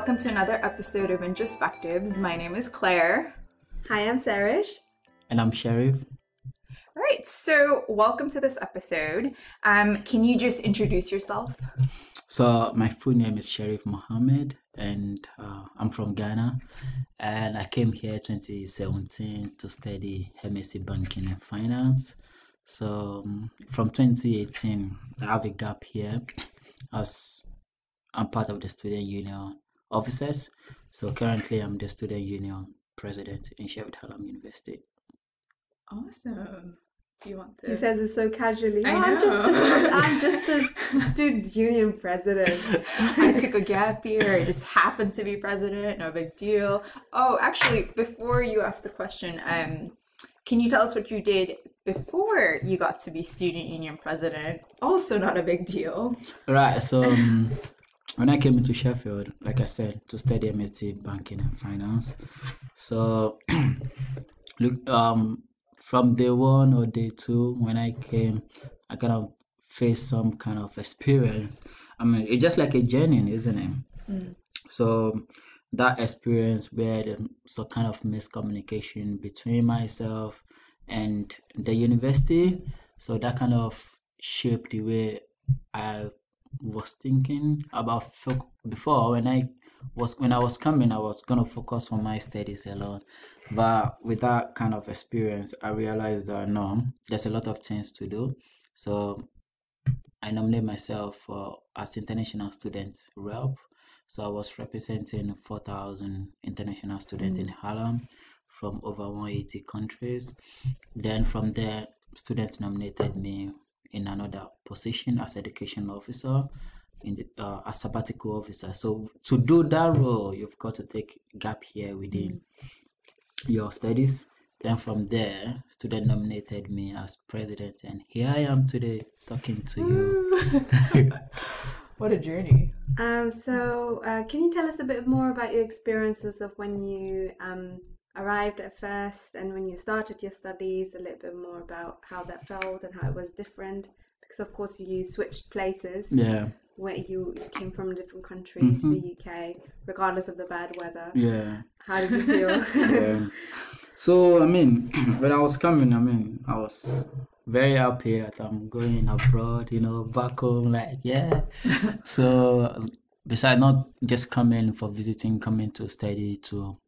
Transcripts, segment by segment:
welcome to another episode of Introspectives. My name is Claire. Hi, I'm Sarish. And I'm Sheriff. All right, so welcome to this episode. Um, can you just introduce yourself? So, my full name is Sheriff Mohammed, and uh, I'm from Ghana. And I came here 2017 to study MSc Banking and Finance. So, um, from 2018, I have a gap here as I'm part of the student union officers. So currently, I'm the student union president in Sheffield Hallam University. Awesome. Do you want to? He says it so casually. I "Oh, I'm know. just, the, I'm just the students' union president. I took a gap year. I just happened to be president. No big deal. Oh, actually, before you ask the question, um, can you tell us what you did before you got to be student union president? Also, not a big deal. Right. So um, when I came into Sheffield, like I said, to study MSc Banking and Finance. So look, um, from day one or day two, when I came, I kind of faced some kind of experience. I mean, it's just like a journey, isn't it? So that experience where there's some kind of miscommunication between myself and the university. So that kind of shaped the way I was thinking about fo- before when I was when I was coming I was gonna focus on my studies alone but with that kind of experience I realized that no there's a lot of things to do. So I nominated myself for as international student rep. So I was representing 4,000 international students in mm. Hallam from over 180 countries. Then from there students nominated me in another position as education officer in the uh, as sabbatical officer. So to do that role you've got to take gap year within your studies. Then from there student nominated me as president and here i am today talking to you. What a journey. Um, so, uh, can you tell us a bit more about your experiences of when you um, arrived at first and when you started your studies? A little bit more about how that felt and how it was different, because of course you switched places yeah where you came from a different country to the mm-hmm. UK, regardless of the bad weather. yeah How did you feel? yeah. So I mean, when I was coming, I mean, I was very happy that I'm going abroad, you know, back home, like yeah. so besides not just coming for visiting, coming to study to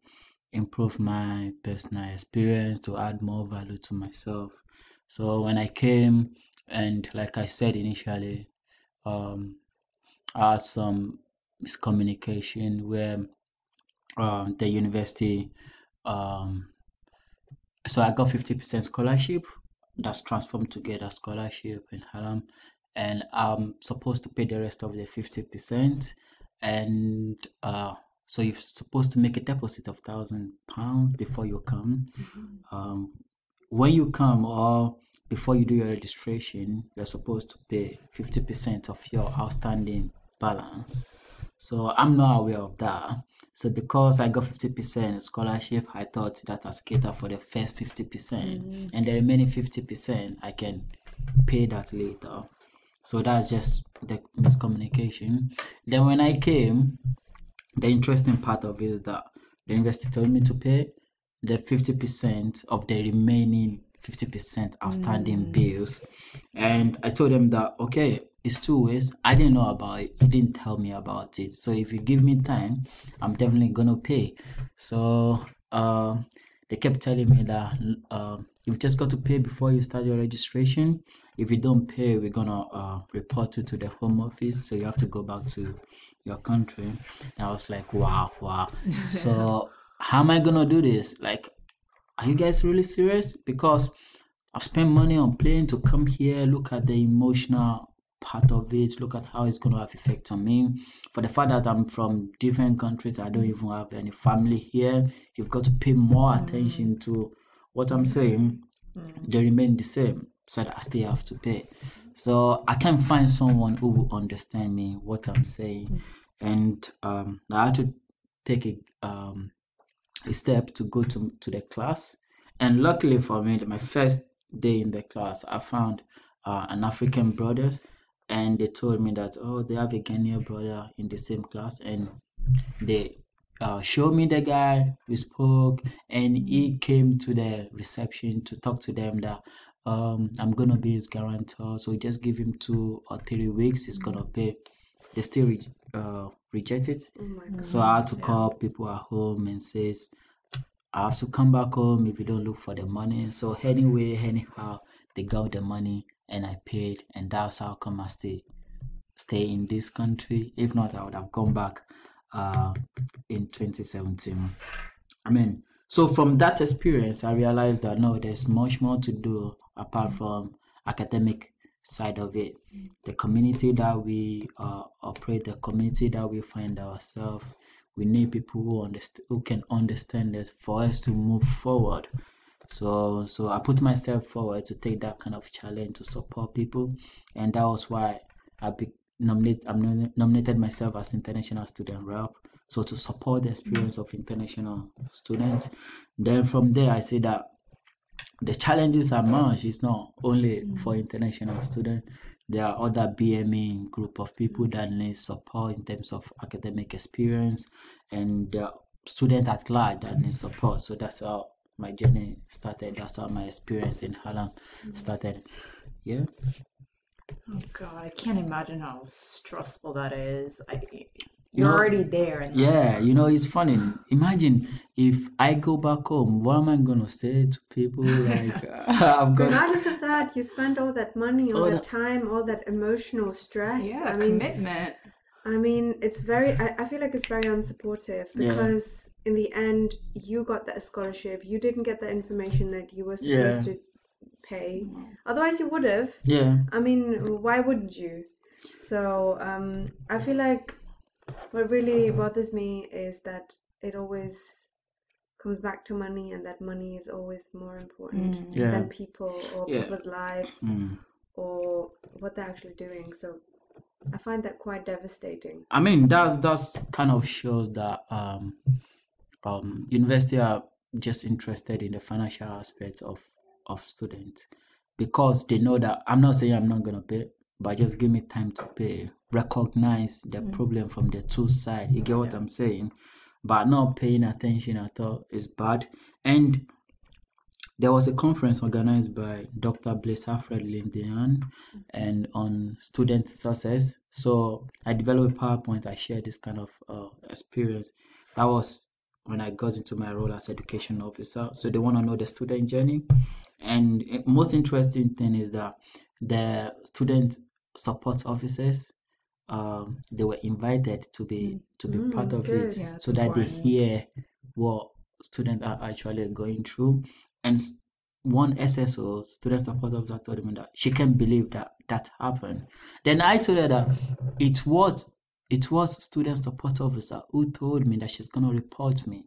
improve my personal experience, to add more value to myself. So when I came, and like I said initially, um, I had some miscommunication where um, the university um, so I got 50% scholarship that's transformed to get a scholarship in Hallam and I'm supposed to pay the rest of the 50% and uh, so you're supposed to make a deposit of thousand pounds before you come um, when you come or before you do your registration you're supposed to pay 50% of your outstanding balance so I'm not aware of that. So because I got 50% scholarship, I thought that I cater for the first 50% and the remaining 50% I can pay that later. So that's just the miscommunication. Then when I came, the interesting part of it is that the university told me to pay the 50% of the remaining 50% outstanding bills. And I told them that, okay, it's two ways. I didn't know about it. You didn't tell me about it. So if you give me time, I'm definitely gonna pay. So uh, they kept telling me that uh, you've just got to pay before you start your registration. If you don't pay, we're gonna uh, report you to the home office. So you have to go back to your country. And I was like, wow, wow. so how am I gonna do this? Like, are you guys really serious? Because I've spent money on plane to come here, look at the emotional part of it, look at how it's going to have effect on me. For the fact that I'm from different countries, I don't even have any family here. You've got to pay more mm. attention to what I'm saying. Mm. They remain the same, so that I still have to pay. So I can't find someone who will understand me what I'm saying, and um, I had to take a um, a step to go to to the class. And luckily for me, my first day in the class, I found uh, an African brothers, and they told me that oh, they have a Ghanaian brother in the same class, and they uh, showed me the guy. We spoke, and he came to the reception to talk to them that um I'm gonna be his guarantor. So just give him two or three weeks. He's gonna pay. They still re- uh, reject it. Oh. So I had to call people at home and says I have to come back home if you don't look for the money. So anyway, anyhow, they got the money and I paid, and that's how come I stay stay in this country. If not, I would have gone back uh, in 2017. I mean, so from that experience, I realized that no, there's much more to do apart from academic side of it. The community that we uh, operate, the community that we find ourselves, we need people who understand, who can understand this for us to move forward. So, so I put myself forward to take that kind of challenge to support people, and that was why I be nominate. I'm nominated myself as international student rep. So to support the experience of international students. Then from there, I say that the challenges are much. It's not only mm. for international students. There are other BME group of people that need support in terms of academic experience, and the student at large that need support. So that's how my journey started. That's how my experience in Hallam mm. started. Yeah. Oh God, I can't imagine how stressful that is. I, you're know- already there. And Yeah, you know, it's funny. Imagine if I go back home, what am I gonna say to people? Like, I've got Regardless of that, you spend all that money, all All that that- time, all that emotional stress. yeah, I mean, commitment. I mean, it's very. I, I feel like it's very unsupportive Yeah. because in the end, you got that scholarship. You didn't get the information that you were Yeah. supposed to pay. Otherwise, you would have. yeah, I mean, why wouldn't you? So um, I feel like what really bothers me is that it always comes back to money, and that money is always more important Yeah. than people or Yeah. people's lives Mm. or what they're actually doing. So I find that quite devastating. I mean that's that's kind of shows that um um university are just interested in the financial aspect of of students because they know that I'm not saying I'm not gonna pay, but just give me time to pay. Recognize the problem from the two side. You get what I'm saying? But not paying attention at all is bad. And there was a conference organized by Dr. Blaise Alfred Lindian and on student success. So I developed a PowerPoint. I shared this kind of uh, experience. That was when I got into my role as education officer. So they want to know the student journey. And most interesting thing is that the student support officers um, they were invited to be to be part Mm, of good. it Yeah, so that they hear what students are actually going through and one SSO student support officer told me that she can't believe that that happened then I told her that it was it was student support officer who told me that she's gonna report me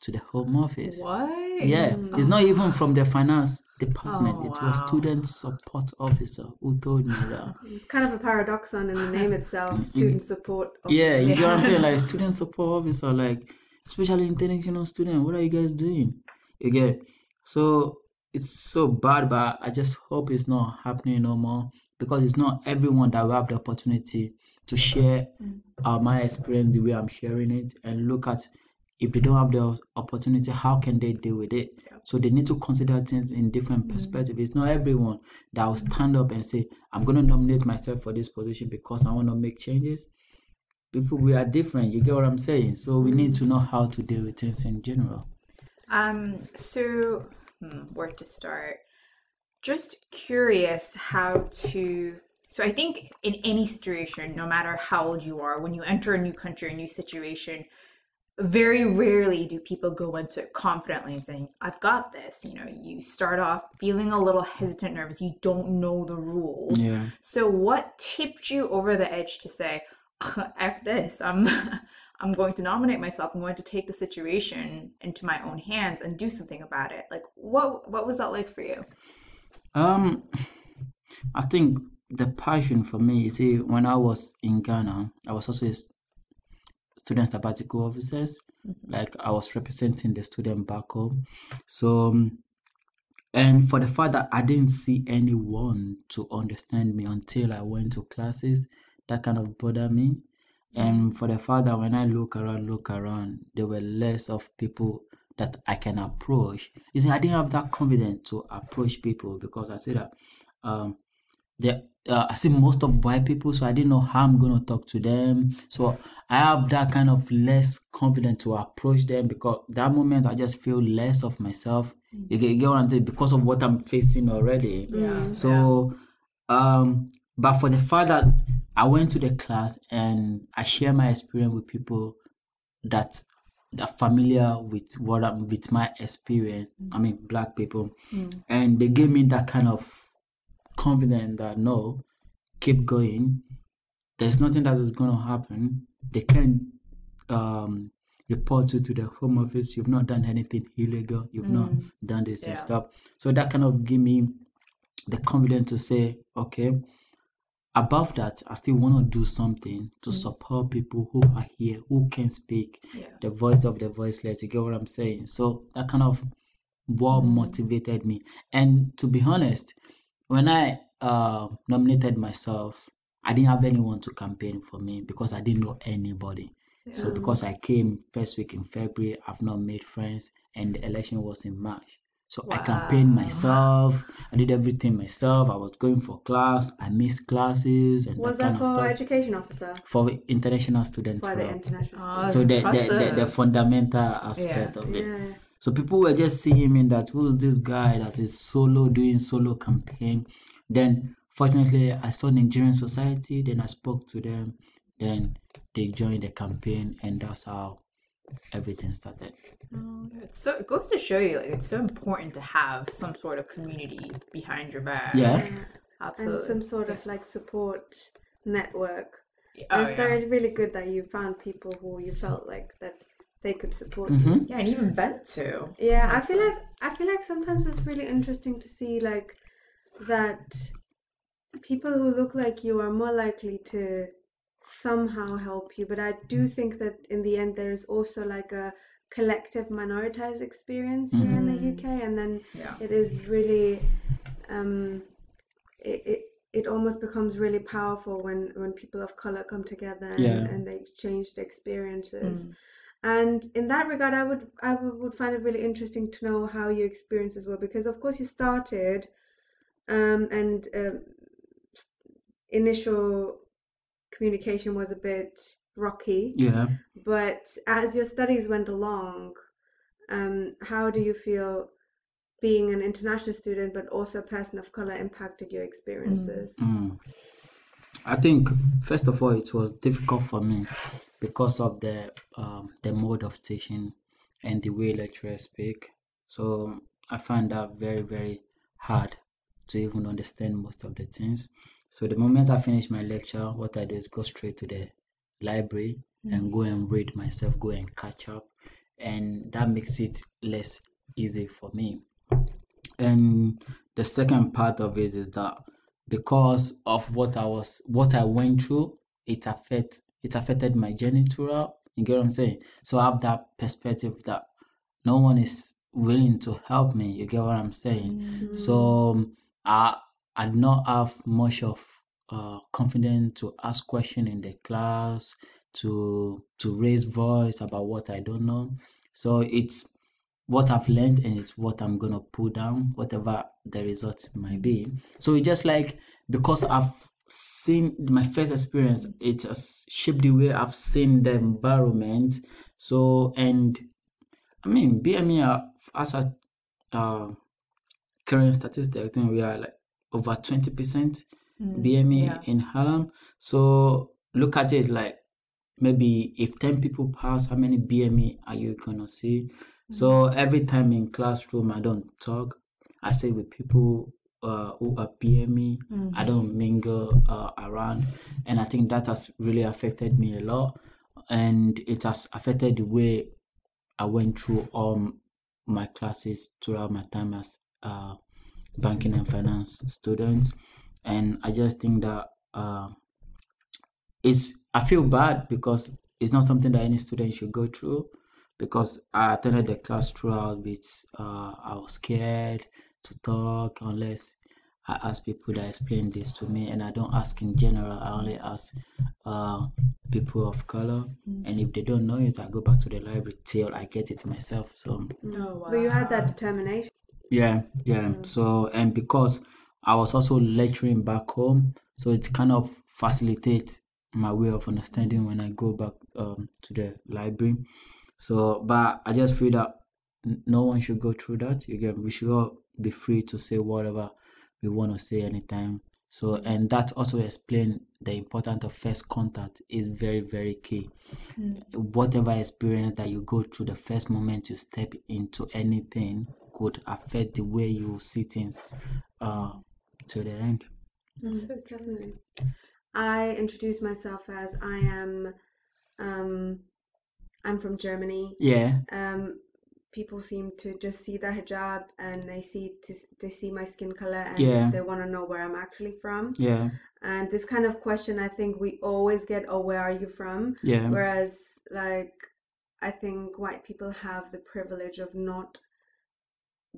to the home office What? Yeah, it's not even from the finance department. Oh, it was student support officer who told me that. It's kind of a paradoxon in the name itself, student support. yeah, you officer. get what I'm saying? Like student support officer, like especially international student. What are you guys doing? You get so it's so bad, but I just hope it's not happening no more because it's not everyone that will have the opportunity to share uh, my experience the way I'm sharing it and look at if they don't have the opportunity, how can they deal with it? So they need to consider things in different perspectives. It's not everyone that will stand up and say, I'm going to nominate myself for this position because I want to make changes. People, we are different. You get what I'm saying? So we need to know how to deal with things in general. Um, so hmm, where to start? Just curious how to. So I think in any situation, no matter how old you are, when you enter a new country, a new situation, very rarely do people go into it confidently and saying, I've got this. You know, you start off feeling a little hesitant, nervous. You don't know the rules. Yeah. So what tipped you over the edge to say, F this, I'm I'm going to nominate myself, I'm going to take the situation into my own hands and do something about it. Like what what was that like for you? Um, I think the passion for me, you see, when I was in Ghana, I was also student sabbatical officers. Like I was representing the student back home. So, um, and for the fact that I didn't see anyone to understand me until I went to classes, that kind of bothered me. And for the fact that when I look around, look around, there were less of people that I can approach. You see, I didn't have that confidence to approach people because I said that um, the uh, I see most of white people, so I didn't know how I'm gonna talk to them. So I have that kind of less confidence to approach them because that moment I just feel less of myself. You get, you get what I'm saying? Because of what I'm facing already. Yeah. So, um, but for the fact that I went to the class and I share my experience with people that are familiar with what I'm with my experience. I mean, black people, and they gave me that kind of confidence that no, keep going. There's nothing that is gonna happen. They can um report you to the home office. You've not done anything illegal. You've not mm. done this and stuff. So that kind of give me the confidence to say, okay, above that, I still want to do something to mm. support people who are here, who can speak Yeah. the voice of the voiceless. You get what I'm saying? So that kind of what mm. motivated me. And to be honest, when I uh, nominated myself, I didn't have anyone to campaign for me because I didn't know anybody. So because I came first week in February, I've not made friends, and the election was in March. So I campaigned myself. I did everything myself. I was going for class. I missed classes and Was that that kind of for stuff education officer? for international students. By the program. international Oh, so the, the, the, the fundamental aspect Yeah. of it. Yeah. So people were just seeing me that who's this guy that is solo doing solo campaign. Then fortunately I saw Nigerian society, then I spoke to them, then they joined the campaign and that's how everything started. Oh, it's so it goes to show you like it's so important to have some sort of community behind your back. Yeah. and absolutely. some sort of like support network. Oh, and it's yeah. very really good that you found people who you felt like that they could support Mm-hmm. you. yeah, and even vent to. Yeah, I feel like I feel like sometimes it's really interesting to see like that people who look like you are more likely to somehow help you. But I do think that in the end there is also like a collective minoritized experience here in the UK, and then Yeah. it is really um, it, it it almost becomes really powerful when when people of color come together and, Yeah. and they exchange the experiences. And in that regard, I would I would find it really interesting to know how your experiences were because of course you started, um, and um, s- initial communication was a bit rocky. Yeah. But as your studies went along, um, how do you feel being an international student but also a person of color impacted your experiences? Mm. I think first of all it was difficult for me because of the um, the mode of teaching and the way lecturers speak. So I find that very very hard to even understand most of the things. So the moment I finish my lecture, what I do is go straight to the library and go and read myself, go and catch up, and that makes it less easy for me. And the second part of it is that because of what I was what I went through, it affect it affected my journey throughout. You get what I'm saying? So I have that perspective that no one is willing to help me. You get what I'm saying? So um, I I did not have much of uh, confidence to ask question in the class, to to raise voice about what I don't know. So it's what I've learned and it's what I'm gonna put down, whatever the result might be. So it's just like because I've seen my first experience, it has shaped the way I've seen the environment. So and I mean BME are, as a uh, current statistic, I think we are like over twenty percent BME yeah. in Hallam. So look at it like maybe if 10 people pass, how many BME are you gonna see? So every time in classroom, I don't talk. I say with people uh, who are BME. I don't mingle uh, around, and I think that has really affected me a lot, and it has affected the way I went through all my classes throughout my time as uh, banking and finance student, and I just think that uh, it's I feel bad because it's not something that any student should go through because I attended the class throughout with uh, I was scared to talk unless I ask people that explain this to me, and I don't ask in general. I only ask uh, people of color, and if they don't know it, I go back to the library till I get it myself. So Oh, wow. But you had that determination. yeah, yeah. So and because I was also lecturing back home, so it kind of facilitates my way of understanding when I go back um, to the library. So, but I just feel that n- no one should go through that. Again, we should all be free to say whatever we want to say anytime. So, and that also explain the importance of first contact is very, very key. Whatever experience that you go through, the first moment you step into anything could affect the way you see things uh, to the end. Definitely. I introduce myself as I am. Um, I'm from Germany. Yeah, Um, people seem to just see the hijab and they see to, they see my skin color and Yeah. they want to know where I'm actually from. yeah, And this kind of question, I think we always get, "Oh, where are you from?" yeah, Whereas, like, I think white people have the privilege of not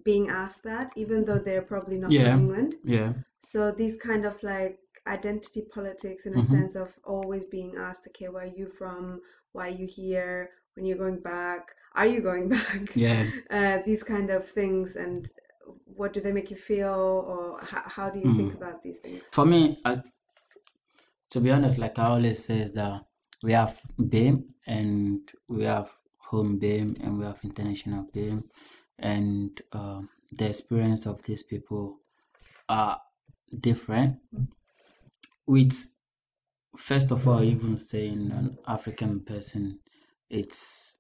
being asked that, even though they're probably not Yeah. from England. yeah, So these kind of like identity politics in a Mhm. sense of always being asked, okay, where are you from? Why are you here? When you're going back, are you going back? yeah. Uh, these kind of things, and what do they make you feel, or how, how do you think Mm. about these things? For me, I, to be honest, like I always says that we have BAME and we have home BAME and we have international BAME, and um, the experience of these people are different. With first of all, even saying an African person, it's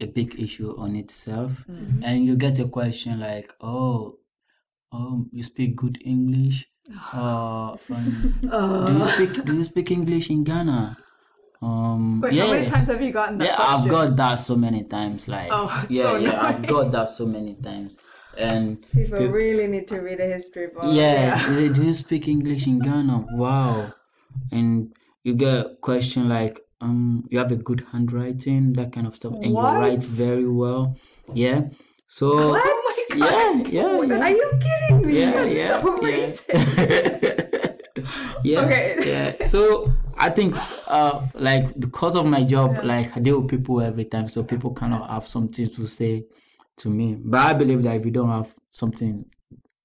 a big issue on itself, and you get a question like, "Oh, um, you speak good English." Uh, um, do you speak do you speak English in Ghana? Um Wait, yeah. how many times have you gotten that yeah, question? I've got that so many times. Like Oh, yeah, so yeah, I've got that so many times. And People peop- really need to read a history book. yeah, they- do you speak English in Ghana? Wow. And you get a question like, um, you have a good handwriting, that kind of stuff, and you write very well. Yeah. So Oh my god. yeah, yeah, yeah. Are you kidding me? yeah, That's yeah, so yeah. racist. yeah, Okay. yeah. So I think, uh, like because of my job, like I deal with people every time, so people cannot have something to say to me. But I believe that if you don't have something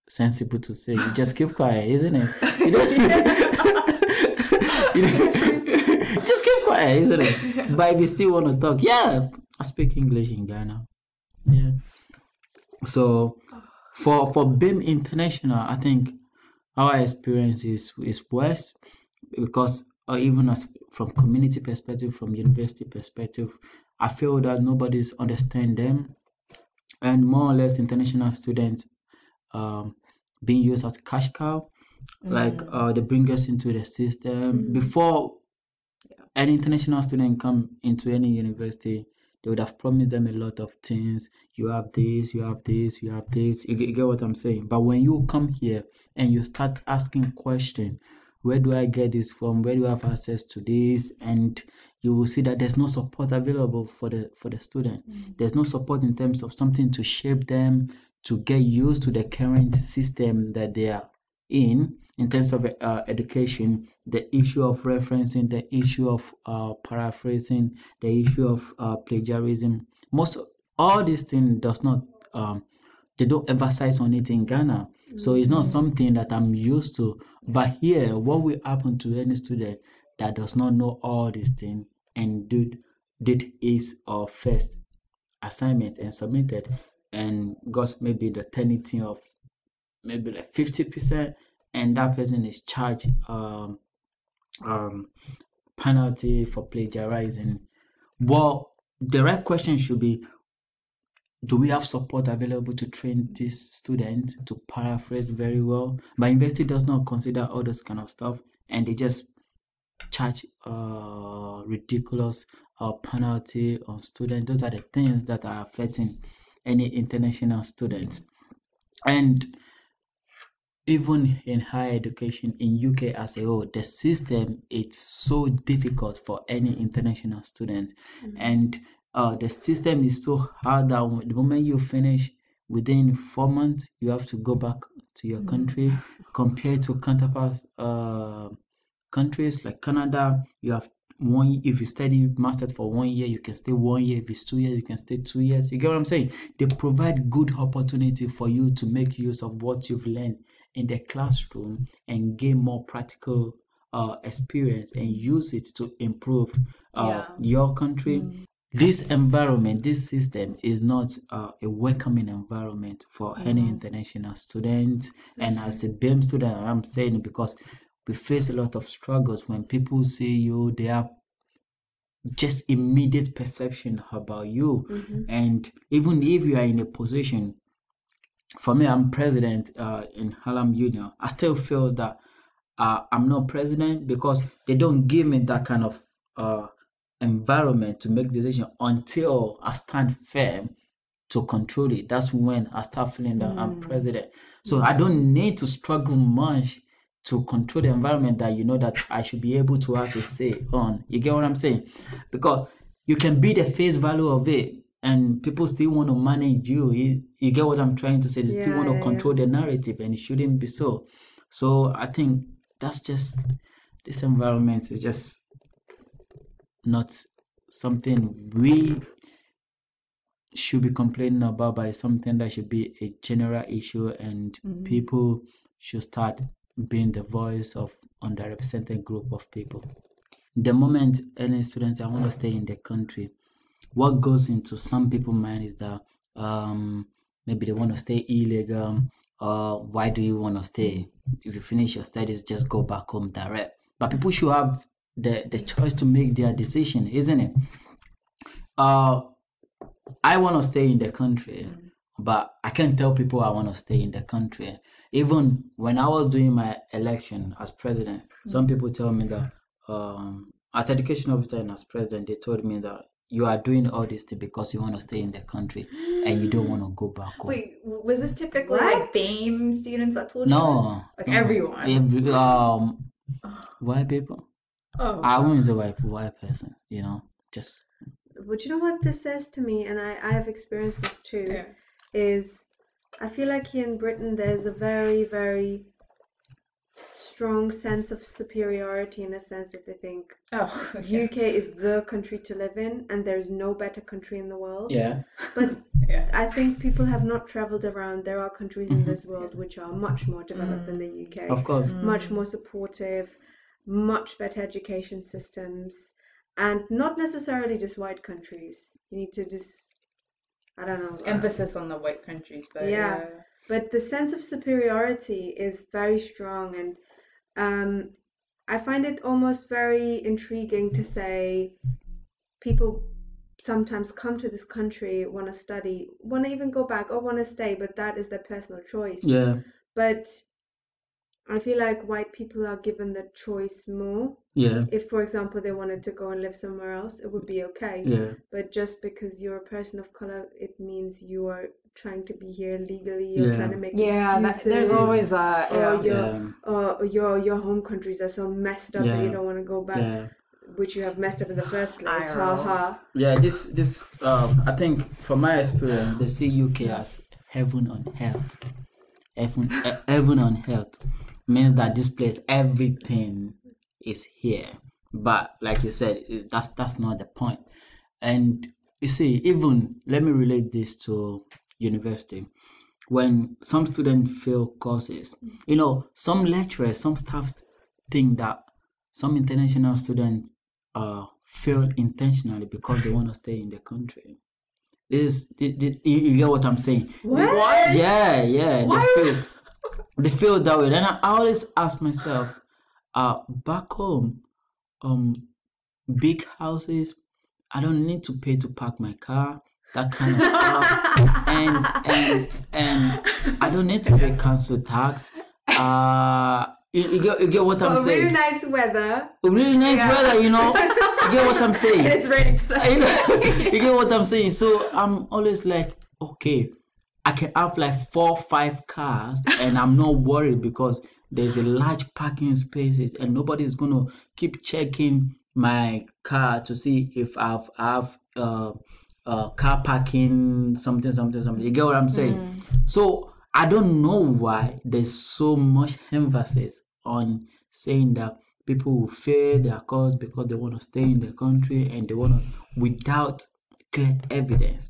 sensible to say, you just keep quiet, isn't it? You don't- you don't- just isn't it? But if you still want to talk, yeah, I speak English in Ghana. Yeah. So for for BAME International, I think our experience is is worse because uh, even as from community perspective, from university perspective, I feel that nobody's understand them, and more or less international students um, being used as cash cow, like uh, they bring us into the system before an international student come into any university they would have promised them a lot of things. You have this you have this you have this. You get, what i'm saying? But when you come here and you start asking questions where do i get this from? Where do i have access to this? and you will see that there's no support available for the for the student. Mm. There's no support in terms of something to shape them to get used to the current system that they are in in terms of uh, education the issue of referencing the issue of uh, paraphrasing the issue of uh, plagiarism most all these things does not um, they don't emphasize on it in ghana. So it's not something that i'm used to. But here what will happen to any student that does not know all these things and did did his or first assignment and submitted and got maybe the tendency of maybe like 50% and that person is charged um um penalty for plagiarizing. Well the right question should be do we have support available to train this student to paraphrase very well? But university does not consider all those kind of stuff and they just charge uh ridiculous uh penalty on students. Those are the things that are affecting any international students. And even in higher education in UK as a whole, the system it's so difficult for any international student, and uh, the system is so hard that the moment you finish within four months, you have to go back to your country compared to counterpart uh, countries like Canada. You have one if you study master for one year, you can stay one year. If it's two years, you can stay two years. You get what I'm saying? They provide good opportunity for you to make use of what you've learned in the classroom and gain more practical uh, experience and use it to improve uh, your country. This environment, this system is not uh, a welcoming environment for any international student. And as a BAME student, I'm saying because we face a lot of struggles when people see you, they have just immediate perception about you. And even if you are in a position for me, I'm president uh, in Hallam Union. I still feel that uh, I'm not president because they don't give me that kind of uh, environment to make decision until I stand firm to control it. That's when I start feeling that I'm president. So I don't need to struggle much to control the environment that you know that I should be able to have a say on. You get what I'm saying? Because you can be the face value of it and people still want to manage you. You, you get what I'm trying to say? They still want to yeah, control the narrative and it shouldn't be so. So I think that's just this environment is just not something we should be complaining about, but it's something that should be a general issue and mm-hmm. people should start being the voice of underrepresented group of people. The moment any student I want to stay in the country, what goes into some people's mind is that um maybe they want to stay illegal or why do you want to stay? If you finish your studies just go back home direct. But people should have the the choice to make their decision isn't it? Uh i want to stay in the country but i can't tell people i want to stay in the country. Even when i was doing my election as president some people tell me that um as education officer and as president they told me that you are doing all this thing because you want to stay in the country and you don't want to go back home Wait, was this typically What? like BAME students that told you this? no Like no. everyone. Every, um white people oh. i wouldn't say white white person you know just But you know what this says to me, and I, I have experienced this too, Yeah. is I feel like here in Britain there's a very, very strong sense of superiority in a sense that they think Oh, okay. UK is the country to live in and there's no better country in the world. yeah But Yeah. I think people have not traveled around. There are countries in this world which are much more developed than the UK Mm-hmm. of course much more supportive, much better education systems, and not necessarily just white countries. You need to just, I don't know. uh, Emphasis on the white countries, but Yeah. yeah. But the sense of superiority is very strong, and um, I find it almost very intriguing to say people sometimes come to this country, want to study, want to even go back or want to stay, but that is their personal choice yeah but I feel like white people are given the choice more. yeah If, for example, they wanted to go and live somewhere else, it would be okay. yeah But just because you're a person of color, it means you are trying to be here legally. You're Yeah. trying to make Yeah, that, excuses. there's always that. or Yeah. your Yeah. or your your home countries are so messed up that you don't want to go back, yeah which you have messed up in the first place. Ha ha. yeah this this um i think from my experience they see uk as heaven on earth heaven heaven on earth means that this place everything is here but like you said that's that's not the point. point and you see even let me relate this to university when some students fail courses. You know some lecturers some staffs think that some international students uh fail intentionally because they want to stay in the country. This is you, you get what i'm saying? What? yeah yeah they feel they feel that way. Then i always ask myself uh back home um big houses i don't need to pay to park my car that kind of stuff. And and and i don't need to pay council tax. Uh you, you get, you get what i'm Oh, saying. really nice weather. really nice weather you know? You get what i'm saying. It's today. you know, you get what I'm saying? So I'm always like, okay, I can have like four, five cars, and I'm not worried because there's a large parking spaces, and nobody's gonna keep checking my car to see if I've have uh, uh car parking something, something, something. You get what I'm saying? Mm. So I don't know why there's so much emphasis on saying that people will fail their cause because they want to stay in their country and they want to without clear evidence.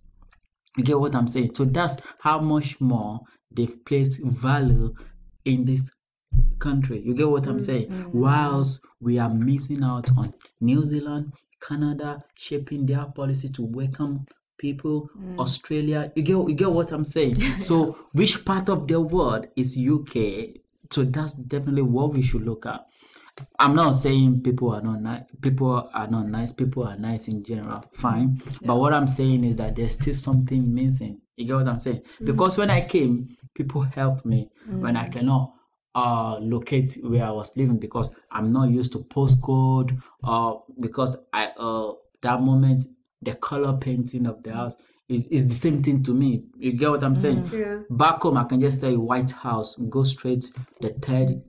You get what I'm saying? So that's how much more they've placed value in this country. You get what I'm mm, saying? Mm. Whilst we are missing out on New Zealand, Canada shaping their policy to welcome people, mm. Australia. You get you get what I'm saying? so which part of the world is UK? So that's definitely what we should look at. I'm not saying people are not nice. People are not nice. People are nice in general. Fine. But what I'm saying is that there's still something missing. You get what I'm saying? Mm. Because when I came, people helped me when I mm. cannot uh locate where I was living because I'm not used to postcode or because I uh that moment the color painting of the house is, is the same thing to me. You get what I'm saying? Yeah. Back home, I can just tell you White House, go straight. The third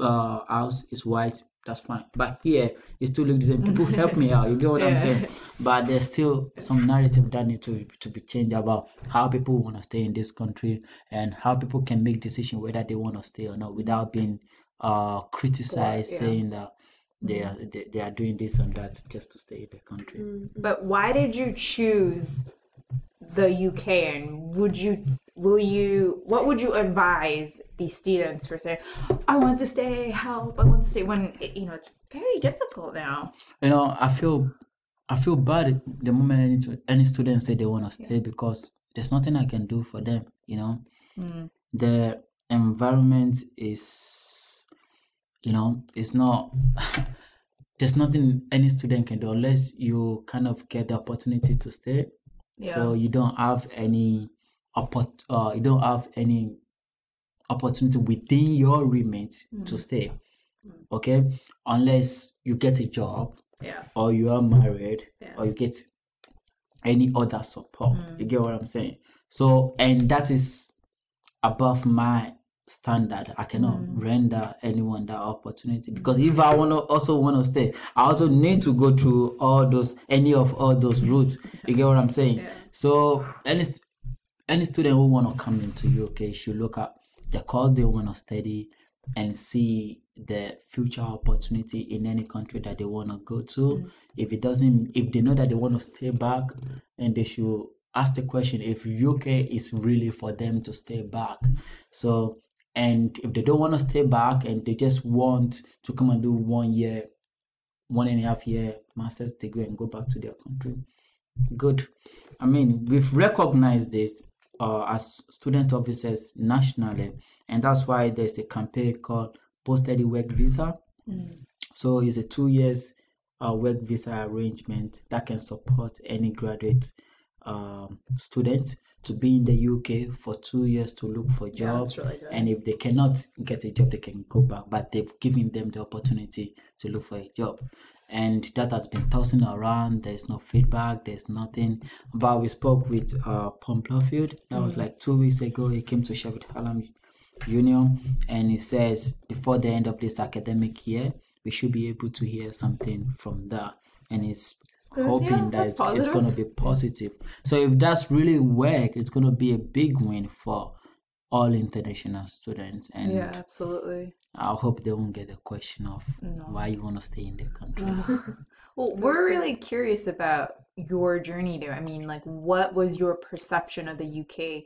uh, house is white. That's fine. But here, it still looks the same. People help me out. You get what I'm saying? But there's still some narrative that need to to be changed about how people want to stay in this country and how people can make decision whether they want to stay or not without being uh criticized, yeah. saying that they are they, they are doing this and that just to stay in the country. But why did you choose the UK and would you will you what would you advise these students for saying I want to stay help I want to stay when it, you know it's very difficult now you know, I feel I feel bad the moment any, any student say they want to stay because there's nothing I can do for them. You know, mm. the environment is, you know, it's not. there's nothing any student can do unless you kind of get the opportunity to stay. yeah. So you don't have any, oppor- uh, you don't have any opportunity within your remit to mm. stay. Mm. Okay, unless you get a job yeah or you are married Yeah. or you get any other support. Mm. You get what I'm saying? So, and that is above my standard. I cannot render anyone that opportunity because if I want to also want to stay, I also need to go through all those any of all those routes. You get what I'm saying? So, any st- any student who want to come into UK should look at the course they want to study and see the future opportunity in any country that they want to go to. Mm. If it doesn't, if they know that they want to stay back, and they should ask the question if UK is really for them to stay back. So, and if they don't want to stay back and they just want to come and do one year, one and a half year master's degree and go back to their country, good. I mean, we've recognized this uh, as student officers nationally, and that's why there's a campaign called Post Study Work Visa. So it's a two years uh, work visa arrangement that can support any graduate um, student to be in the UK for two years to look for jobs. that's really. And if they cannot get a job, they can go back. But they've given them the opportunity to look for a job. And that has been tossing around. There's no feedback. There's nothing. But we spoke with uh, Paul Blomfield. That was like two weeks ago. He came to Sheffield Hallam Union, and he says before the end of this academic year, we should be able to hear something from that. And he's hoping Yeah, that it's, it's going to be positive. So if that's really work, it's going to be a big win for all international students. And yeah absolutely I hope they won't get the question of why you want to stay in the country. well we're really curious about your journey there I mean like what was your perception of the UK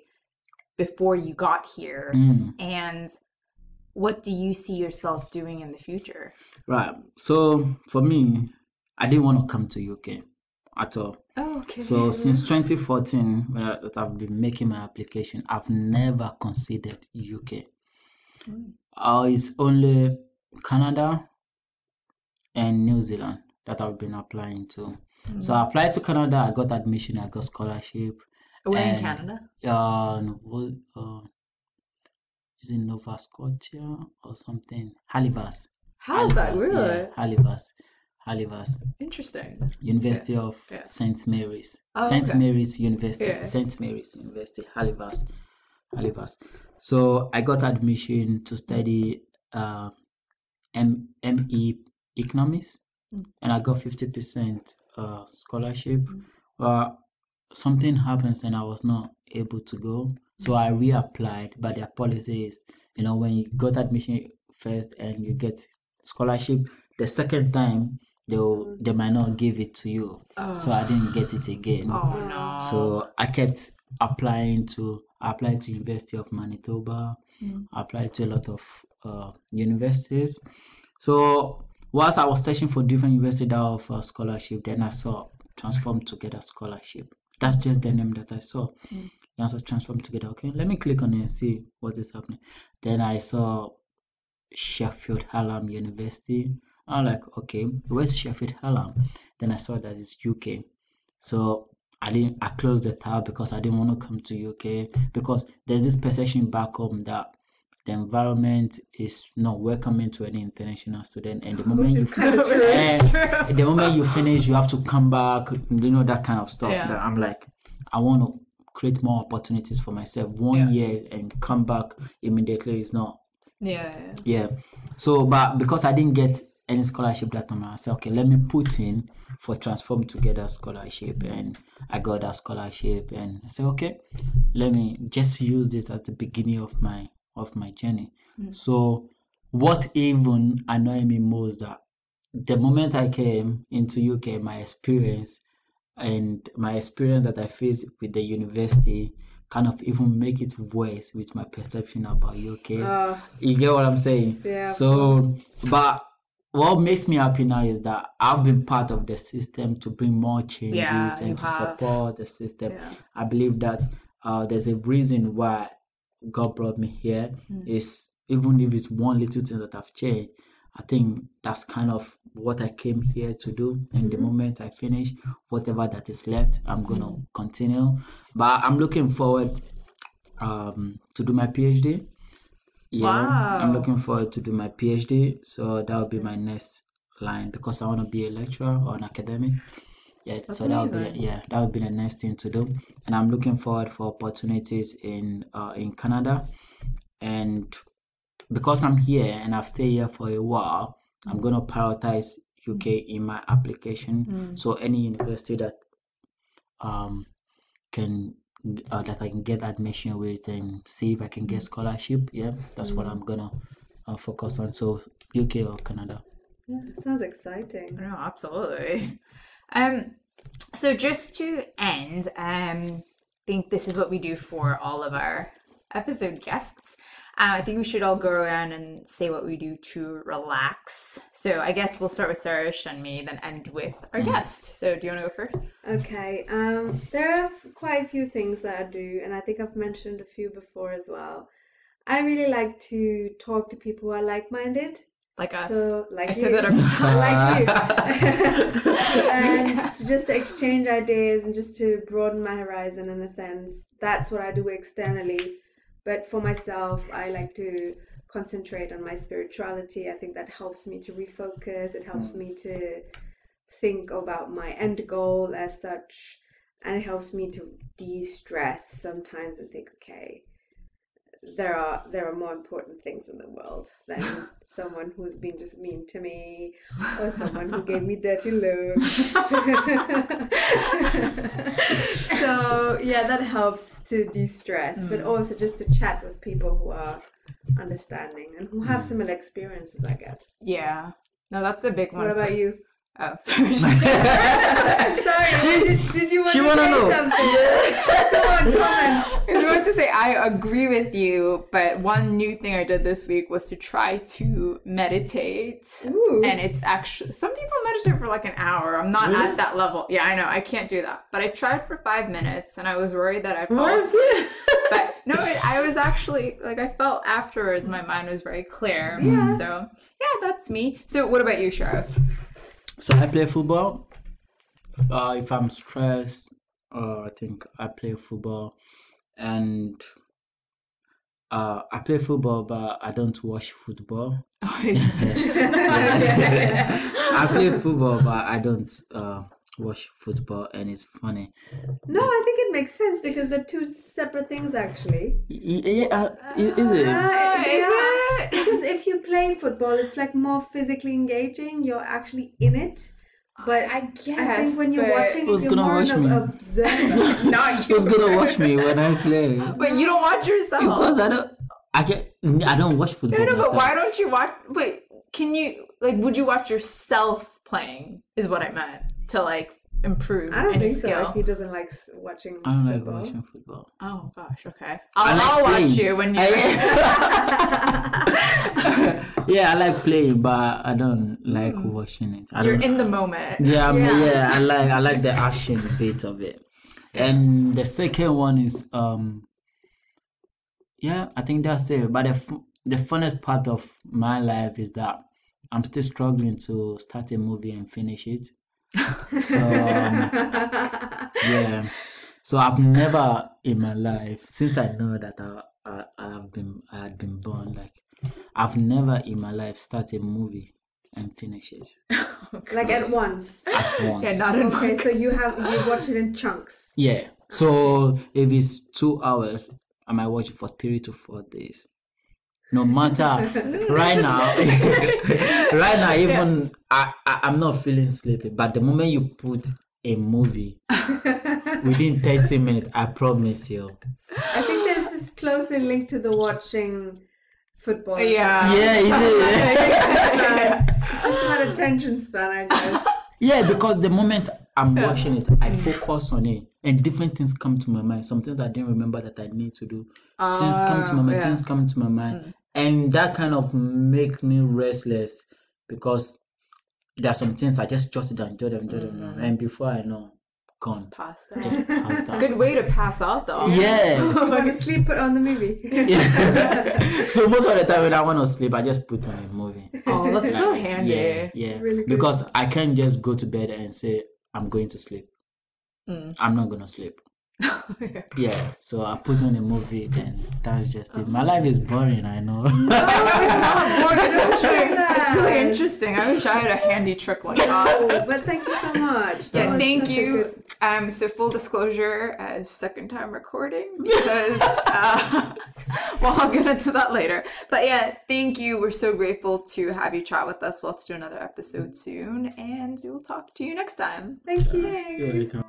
before you got here Mm. and what do you see yourself doing in the future Right. So for me, I didn't want to come to UK at all. oh okay So since 2014, when I, that I've been making my application, I've never considered UK. Uh, it's only Canada and New Zealand that I've been applying to. So I applied to Canada. I got admission. I got scholarship. we're in Canada Uh, no, uh, is it Nova Scotia or something? Halifax. Halifax yeah, really Halifax. Halifax. interesting University of yeah. St. Mary's. Oh, St. okay. Mary's University. Yeah. St. Mary's University, Halifax. Halifax. So I got admission to study uh, M- ME Economics Mm. and I got 50% uh, scholarship. Uh, something happens and I was not able to go. So I reapplied, but their policy is, you know, when you got admission first and you get scholarship, the second time they'll they might not give it to you. So I didn't get it again. Oh no. So I kept applying to I applied to University of Manitoba. I applied to a lot of uh, universities. So whilst I was searching for different universities that offer scholarship, then I saw Transform Together Scholarship. That's just the name that I saw. And I saw Transform Together. Okay, let me click on it and see what is happening. Then I saw Sheffield Hallam University. I'm like, okay, where's Sheffield Hallam? Then I saw that it's UK. So I didn't I closed the tab because I didn't want to come to UK because there's this perception back home that the environment is not welcoming to any international student and the moment you true. Eh, the moment you finish you have to come back you know that kind of stuff Yeah. that I'm like I want to create more opportunities for myself one Yeah. year and come back immediately is not yeah. yeah. So, but because I didn't get any scholarship that time, I said, okay, let me put in for Transform Together scholarship, and I got that scholarship, and I said, okay, let me just use this as the beginning of my of my journey. Mm. So, what even annoyed me most that the moment I came into UK, my experience and my experience that I faced with the university kind of even make it worse with my perception about UK. Oh, ah. You get what I'm saying? Yeah, So, but what makes me happy now is that I've been part of the system to bring more changes Yeah, and to have. support the system. Yeah. I believe that uh, there's a reason why God brought me here. Mm. Is even if it's one little thing that I've changed, I think that's kind of what I came here to do. And the Mm-hmm. moment I finish whatever that is left, I'm gonna continue. But I'm looking forward um, to do my PhD. Yeah, I'm looking forward to do my PhD. So that will be my next line because I want to be a lecturer or an academic. Yeah, so that would be yeah that would be the next thing to do, and I'm looking forward for opportunities in uh, in Canada, and because I'm here and I've stayed here for a while, I'm gonna prioritize UK in my application. So any university that um can uh, that I can get admission with and see if I can get scholarship. Yeah, that's what I'm gonna uh, focus on. So UK or Canada. yeah, sounds exciting. No, absolutely. Um, so just to end, um, I think this is what we do for all of our episode guests. Uh, I think we should all go around and say what we do to relax. So I guess we'll start with Sarish and me, then end with our guest. So do you want to go first? Okay, um, there are quite a few things that I do, and I think I've mentioned a few before as well. I really like to talk to people who are like-minded. Like us. So, like I you, say that every time. like you, and to just exchange ideas and just to broaden my horizon in a sense. That's what I do externally, but for myself, I like to concentrate on my spirituality. I think that helps me to refocus. It helps mm. me to think about my end goal as such, and it helps me to de-stress sometimes and think, okay, there are there are more important things in the world than someone who's been just mean to me or someone who gave me dirty looks. so yeah, that helps to de-stress, but mm. also just to chat with people who are understanding and who have mm. similar experiences, I guess. Yeah. No, that's a big one. What about you? Oh, sorry. Sorry, did, did you want she to say know. something? Come on, comment. I going to say I agree with you, but one new thing I did this week was to try to meditate. Ooh. And it's actually some people meditate for like an hour. I'm not at that level. Yeah, I know I can't do that. But I tried for five minutes, and I was worried that I'd fall asleep. But no, it, I was actually like I felt afterwards my mind was very clear. Yeah. So yeah, that's me. So what about you, Sheriff? So I play football. Uh, if I'm stressed, uh, I think I play football, and uh, I play football, but I don't watch football. Oh, I play football, but I don't uh, watch football, and it's funny. No, I think it makes sense because they're two separate things actually. Yeah, uh, is it? Uh, they is are- it? Because if you play football, it's like more physically engaging. You're actually in it. But I I guess. think when you're watching, Who's you're gonna more watch an me? observer. not Who's gonna watch me when I play? But you don't watch yourself. Because I don't. I get. I don't watch football. No, no, but why don't you watch? Wait, can you like? Would you watch yourself playing? Is what I meant to like improve I don't any think skill. so. If he doesn't like s- watching I don't like football. watching football. Oh gosh, okay. I I'll, like I'll watch you when you. Yeah, I like playing, but I don't like watching it. I You're don't. in the moment. yeah, I'm, Yeah. yeah, I like I like the action bit of it. And the second one is um. Yeah, I think that's it. But the f- the funnest part of my life is that I'm still struggling to start a movie and finish it. So um, yeah, so I've never in my life since I know that I, I I have been I had been born like I've never in my life started a movie and finish it Like at once. at once. Yeah, not in Okay, so you have you watch it in chunks. Yeah. So if it's two hours, I might watch it for three to four days. No matter right now, right now, even I, I I'm not feeling sleepy. But the moment you put a movie within 30 minutes, I promise you. I think this is closely linked to the watching football. Yeah. Yeah, it is. it's just about attention span, I guess. Yeah, because the moment I'm watching it, I focus on it, and different things come to my mind. Some things I didn't remember that I need to do. things come to my ah, mind. yeah. Things come to my mind, mm. And that kind of make me restless because there are some things I just jot it down, jot them, jot them down, mm. and before I know, gone. Pasta. Just passed out. Good way to pass out though. Yeah. You want to sleep, put on the movie. yeah. so most of the time when I want to sleep, I just put on a movie. Oh, that's so handy. Yeah, yeah. Really because I can't just go to bed and say I'm going to sleep. Mm. I'm not gonna sleep. Yeah, so I put on a movie, then that's just it. My life is boring, I know. it's, really, it's really interesting. I wish I had a handy trick like that. Oh, but thank you so much. That Yeah, was thank you. good- Um, so full disclosure, uh, second time recording because uh, well, I'll get into that later. But yeah, thank you. We're so grateful to have you chat with us. We'll have to do another episode soon, and we'll talk to you next time. Thank you. You're welcome.